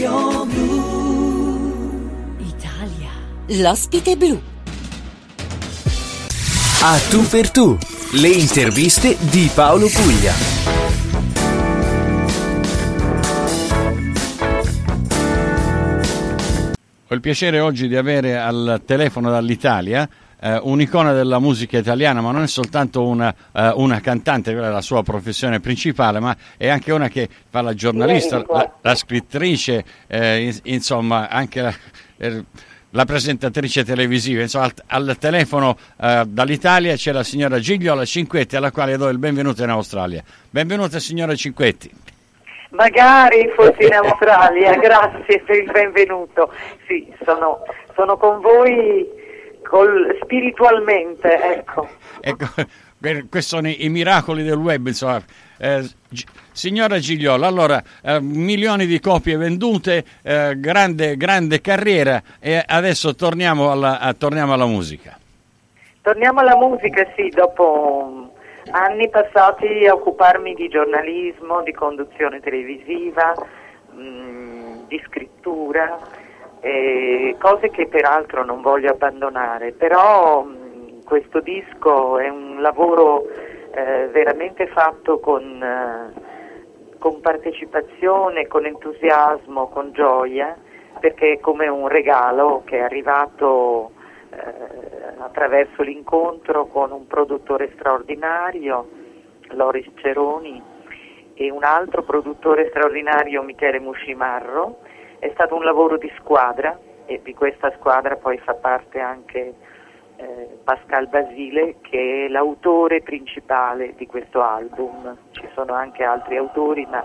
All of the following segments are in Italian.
Radio Blu. Italia. L'ospite blu. A tu per tu. Le interviste di Paolo Puglia. Ho il piacere oggi di avere al telefono dall'Italia eh, un'icona della musica italiana, ma non è soltanto una, eh, una, cantante, quella è la sua professione principale, ma è anche una che fa la giornalista, la, la scrittrice, eh, insomma anche la, eh, la, presentatrice televisiva. Insomma, al, al telefono eh, dall'Italia c'è la signora Gigliola Cinquetti, alla quale do il benvenuto in Australia. Benvenuta signora Cinquetti. Magari fossi in Australia, grazie per il benvenuto. Sì, sono, sono con voi col, spiritualmente, ecco. ecco. Questi sono i, miracoli del web, insomma. Eh, signora Gigliola, allora, eh, milioni di copie vendute, eh, grande, grande, carriera e adesso torniamo alla, a, torniamo alla musica. Torniamo alla musica, sì, dopo anni passati a occuparmi di giornalismo, di conduzione televisiva, mh, mm, di scrittura eh, cose che peraltro non voglio abbandonare, però mh, questo disco è un lavoro eh, veramente fatto con, eh, con, partecipazione, con entusiasmo, con gioia, perché è come un regalo che è arrivato eh, attraverso l'incontro con un produttore straordinario, Loris Ceroni, e un altro produttore straordinario, Michele Muscimarro, è stato un lavoro di squadra e di questa squadra poi fa parte anche eh, Pascal Basile che è l'autore principale di questo album. Ci sono anche altri autori ma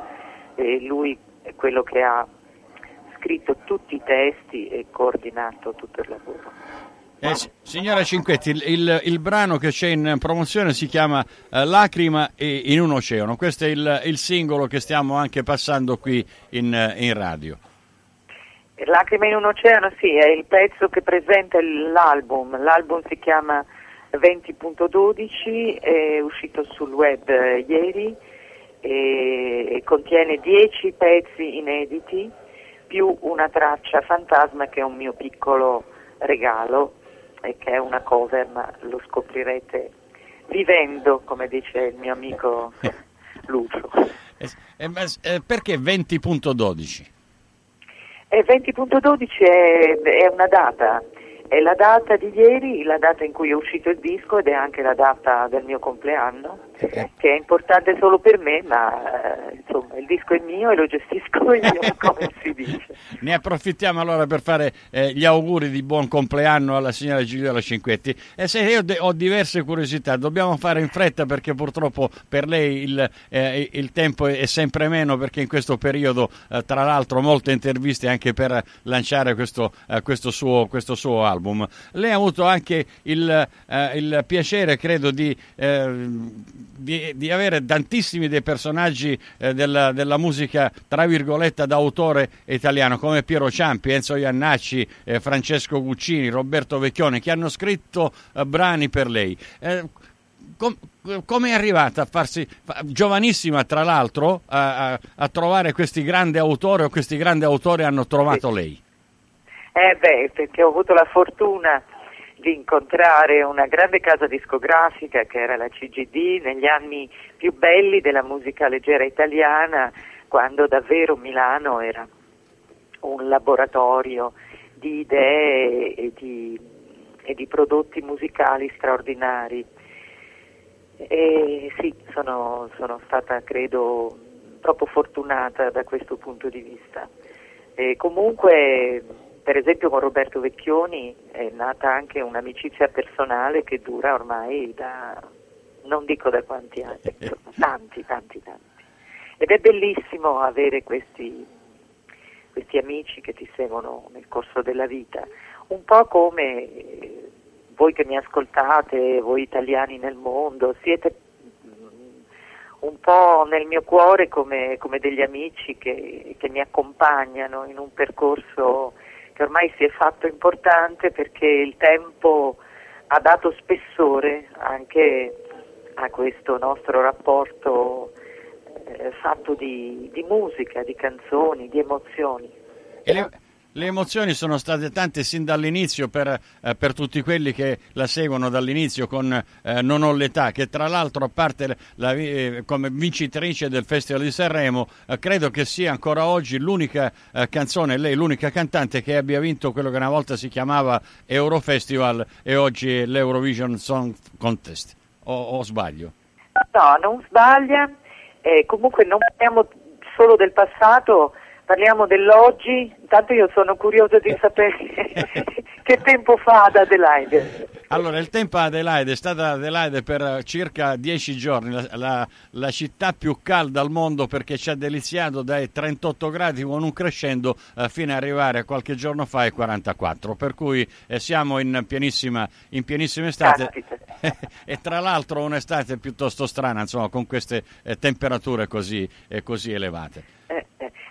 eh, lui è quello che ha scritto tutti i testi e coordinato tutto il lavoro. Eh, signora Cinquetti, il, il, il, brano che c'è in promozione si chiama eh, Lacrima in un oceano. Questo è il, il, singolo che stiamo anche passando qui in, in radio. Lacrime in un oceano, sì, è il pezzo che presenta l'album. L'album si chiama 20.12, è uscito sul web eh, ieri e contiene 10 pezzi inediti più una traccia fantasma che è un mio piccolo regalo e che è una cover, ma lo scoprirete vivendo, come dice il mio amico Lucio. Eh, eh, perché 20.12? E 20.12 è, è una data, è la data di ieri, la data in cui è uscito il disco ed è anche la data del mio compleanno, eh. che è importante solo per me, ma eh, insomma il disco è mio e lo gestisco io, come si dice. Ne approfittiamo allora per fare eh, gli auguri di buon compleanno alla signora Gigliola Cinquetti. E se io de- ho diverse curiosità, dobbiamo fare in fretta perché purtroppo per lei il, eh, il tempo è sempre meno perché in questo periodo, eh, tra l'altro, molte interviste anche per lanciare questo, eh, questo, suo, questo suo album album. Lei ha avuto anche il, eh, il piacere, credo, di, eh, di, di, avere tantissimi dei personaggi eh, della, della, musica, tra virgolette, d'autore italiano, come Piero Ciampi, Enzo Iannacci, eh, Francesco Guccini, Roberto Vecchione, che hanno scritto eh, brani per lei. Eh, com- come è arrivata a farsi, giovanissima tra l'altro, a, a, a, trovare questi grandi autori o questi grandi autori hanno trovato lei? Eh beh, perché ho avuto la fortuna di incontrare una grande casa discografica che era la CGD negli anni più belli della musica leggera italiana, quando davvero Milano era un laboratorio di idee e di, e di prodotti musicali straordinari. E sì, sono, sono stata credo troppo fortunata da questo punto di vista. E comunque per esempio con Roberto Vecchioni è nata anche un'amicizia personale che dura ormai da, non dico da quanti anni, insomma, tanti, tanti, tanti. Ed è bellissimo avere questi, questi amici che ti seguono nel corso della vita, un po' come voi che mi ascoltate, voi italiani nel mondo, siete mm, un po' nel mio cuore come, come degli amici che, che, mi accompagnano in un percorso che ormai si è fatto importante perché il tempo ha dato spessore anche a questo nostro rapporto eh, fatto di, di, musica, di canzoni, di emozioni. E le, le emozioni sono state tante sin dall'inizio per, eh, per tutti quelli che la seguono dall'inizio con eh, Non ho l'età, che tra l'altro a parte la, eh, come vincitrice del Festival di Sanremo, eh, credo che sia ancora oggi l'unica eh, canzone, lei l'unica cantante che abbia vinto quello che una volta si chiamava Eurofestival e oggi l'Eurovision Song Contest. O, o sbaglio? No, non sbaglia. Eh, comunque non parliamo solo del passato, parliamo dell'oggi. Intanto io sono curioso di sapere che tempo fa ad Adelaide. Allora, il tempo a Adelaide è stata Adelaide per circa dieci giorni, la, la, la, città più calda al mondo perché ci ha deliziato dai 38 gradi con un crescendo eh, fino ad arrivare qualche giorno fa ai 44, per cui eh, siamo in pienissima, in pienissima estate e tra l'altro un'estate piuttosto strana, insomma, con queste eh, temperature così, eh, così elevate. Eh.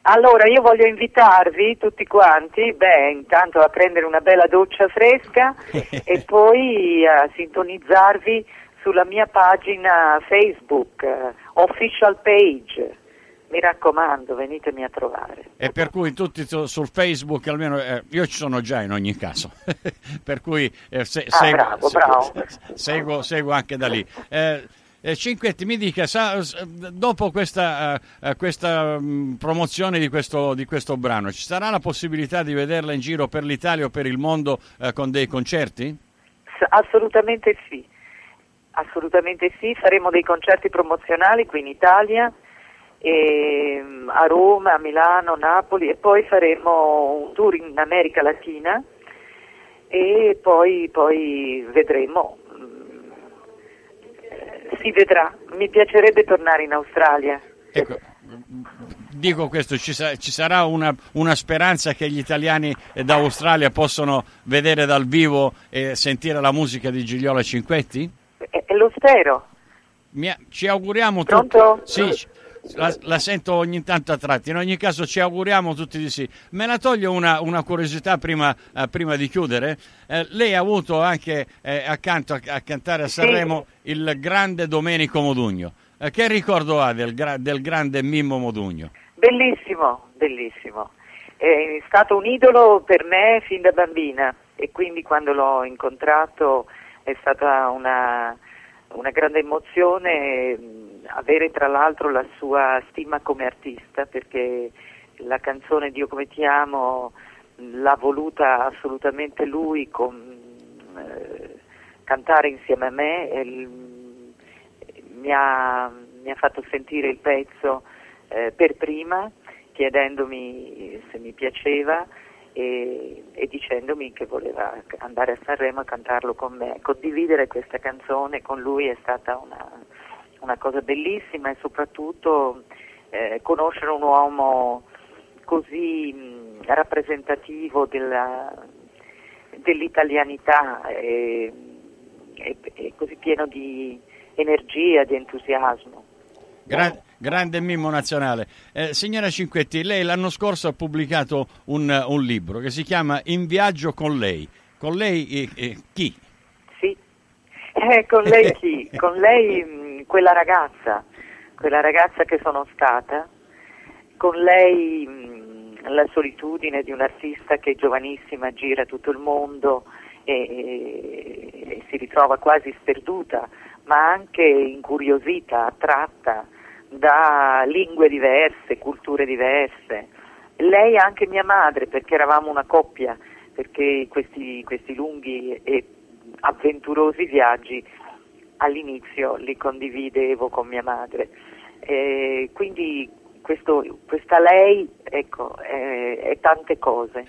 Allora io voglio invitarvi tutti quanti, beh, intanto a prendere una bella doccia fresca e poi a sintonizzarvi sulla mia pagina Facebook, uh, official page. Mi raccomando, venitemi a trovare. E per cui tutti sul Facebook, almeno eh, io ci sono già in ogni caso, per cui eh, se, ah, seguo, bravo, bravo. Seguo, seguo, anche da lì. Eh, eh, Cinquetti, mi dica, sa, dopo questa, uh, questa um, promozione di questo, di questo, brano, ci sarà la possibilità di vederla in giro per l'Italia o per il mondo con dei concerti? Assolutamente sì, assolutamente sì, faremo dei concerti promozionali qui in Italia, e, um, a Roma, a Milano, Napoli e poi faremo un tour in America Latina e poi, poi vedremo si vedrà. Mi piacerebbe tornare in Australia. Ecco, dico questo, ci, sa- ci sarà una, una, speranza che gli italiani d'Australia possano vedere dal vivo e sentire la musica di Gigliola Cinquetti? E, e lo spero. Mi, ci auguriamo tutti. Pronto? Sì, la, la, sento ogni tanto a tratti. In ogni caso ci auguriamo tutti di sì. Me la toglio una, una curiosità prima, uh, prima, di chiudere. Uh, lei ha avuto anche uh, accanto a, a, cantare a Sanremo sì. il grande Domenico Modugno. che ricordo ha del, del, grande Mimmo Modugno? Bellissimo, bellissimo. È stato un idolo per me fin da bambina e quindi quando l'ho incontrato è stata una, una grande emozione avere tra l'altro la sua stima come artista perché la canzone Dio come ti amo l'ha voluta assolutamente lui con, eh, cantare insieme a me e l, mi, ha, mi, ha, fatto sentire il pezzo eh, per prima chiedendomi se mi piaceva e, e, dicendomi che voleva andare a Sanremo a cantarlo con me. Condividere questa canzone con lui è stata una, una cosa bellissima e soprattutto eh, conoscere un uomo così mh, rappresentativo della, dell'italianità e, e, e, così pieno di energia, di entusiasmo. Gra- grande mimo nazionale. Eh, signora Cinquetti, lei l'anno scorso ha pubblicato un, un, libro che si chiama In viaggio con lei. Con lei eh, eh, chi? Sì, eh, con lei chi? con lei mh, quella ragazza, quella ragazza che sono stata, con lei mh, la solitudine di un'artista che giovanissima gira tutto il mondo e, e, e si ritrova quasi sperduta, ma anche incuriosita, attratta da lingue diverse, culture diverse. Lei è anche mia madre perché eravamo una coppia, perché questi, questi lunghi e avventurosi viaggi all'inizio li condividevo con mia madre. E quindi questo, questa lei ecco, è, è tante cose.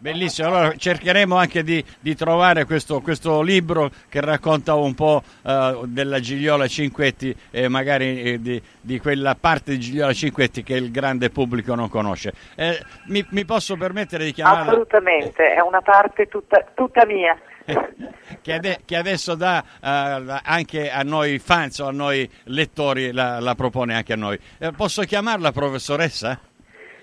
Bellissimo, allora cercheremo anche di, di trovare questo, questo, libro che racconta un po' uh, della Gigliola Cinquetti e magari eh, di, di, quella parte di Gigliola Cinquetti che il grande pubblico non conosce. Eh, mi, mi, posso permettere di chiamarla? Assolutamente, è una parte tutta, tutta mia. che, ade- che, adesso dà uh, anche a noi fans o a noi lettori, la, la propone anche a noi. Eh, posso chiamarla professoressa?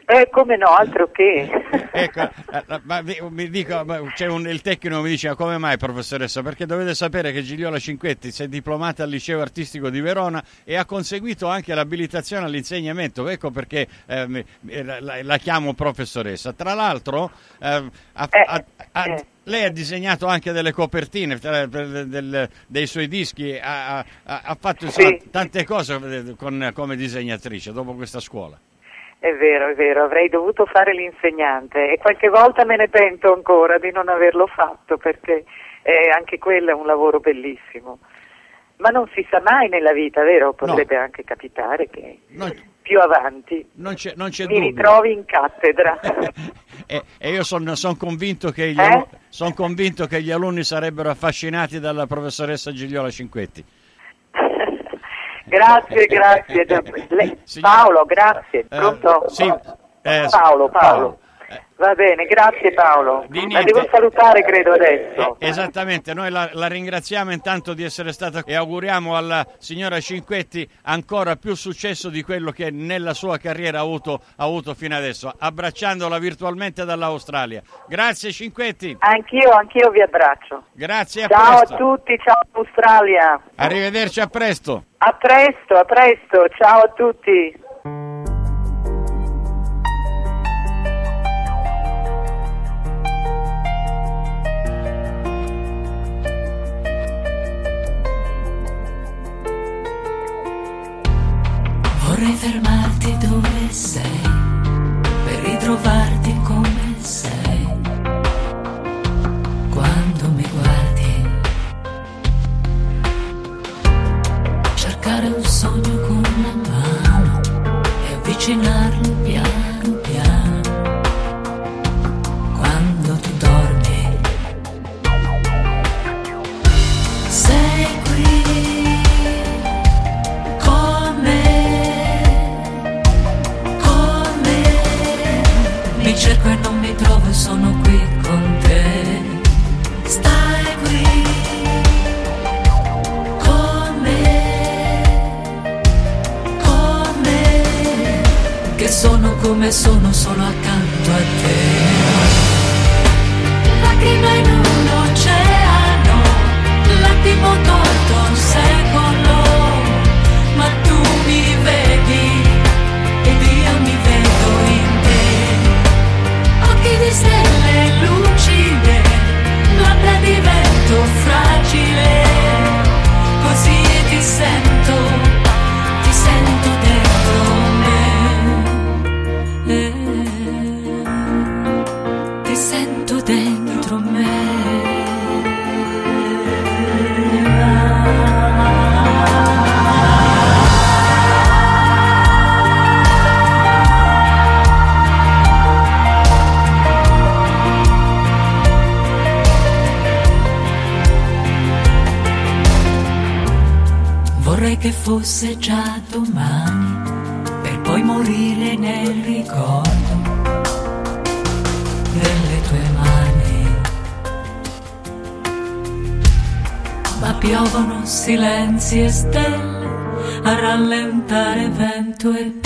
Eh, come no, altro che. ecco, eh, ma mi dico, c'è un, il tecnico mi dice, come mai professoressa? Perché dovete sapere che Gigliola Cinquetti si è diplomata al liceo artistico di Verona e ha conseguito anche l'abilitazione all'insegnamento, ecco perché eh, la, la, chiamo professoressa. Tra l'altro, eh, ha, ha, ha, eh. lei ha disegnato anche delle copertine del, dei suoi dischi, ha, fatto insomma, sì. tante cose eh, con, come disegnatrice dopo questa scuola. È vero, è vero, avrei dovuto fare l'insegnante e qualche volta me ne pento ancora di non averlo fatto perché eh, anche quello è un lavoro bellissimo. Ma non si sa mai nella vita, vero? Potrebbe no. anche capitare che non, più avanti non c'è, non c'è mi dubbio. ritrovi in cattedra. e, e, io sono son convinto, eh? son convinto che gli alunni sarebbero affascinati dalla professoressa Gigliola Cinquetti. Grazie, grazie. Paolo, grazie. Eh, Pronto? Sì, eh, Paolo, Paolo. Va bene, grazie Paolo. La devo salutare credo adesso. Eh, esattamente, noi la, la, ringraziamo intanto di essere stata e auguriamo alla signora Cinquetti ancora più successo di quello che nella sua carriera ha avuto, ha avuto fino adesso, abbracciandola virtualmente dall'Australia. Grazie Cinquetti. Anch'io, anch'io vi abbraccio. Grazie, a ciao presto. a tutti, ciao Australia. Arrivederci, a presto. A presto, a presto, ciao a tutti. Fermarti dove sei, per ritrovarti come sei. Quando mi guardi, cercare un sogno con la mano e avvicinarlo come sono solo accanto a te. Lacrima in un oceano, l'attimo tolto un secolo, ma tu mi vedi ed io mi vedo in occhi di stelle lucide, labbra di vento Che fosse già domani, per poi morire nel ricordo delle tue mani. Ma piovono silenzi e stelle a rallentare vento e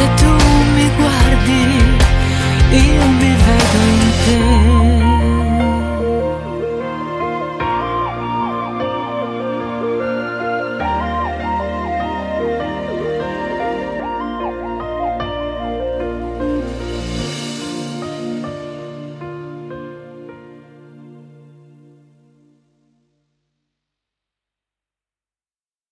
Se tu mi guardi, io mi vedo in te.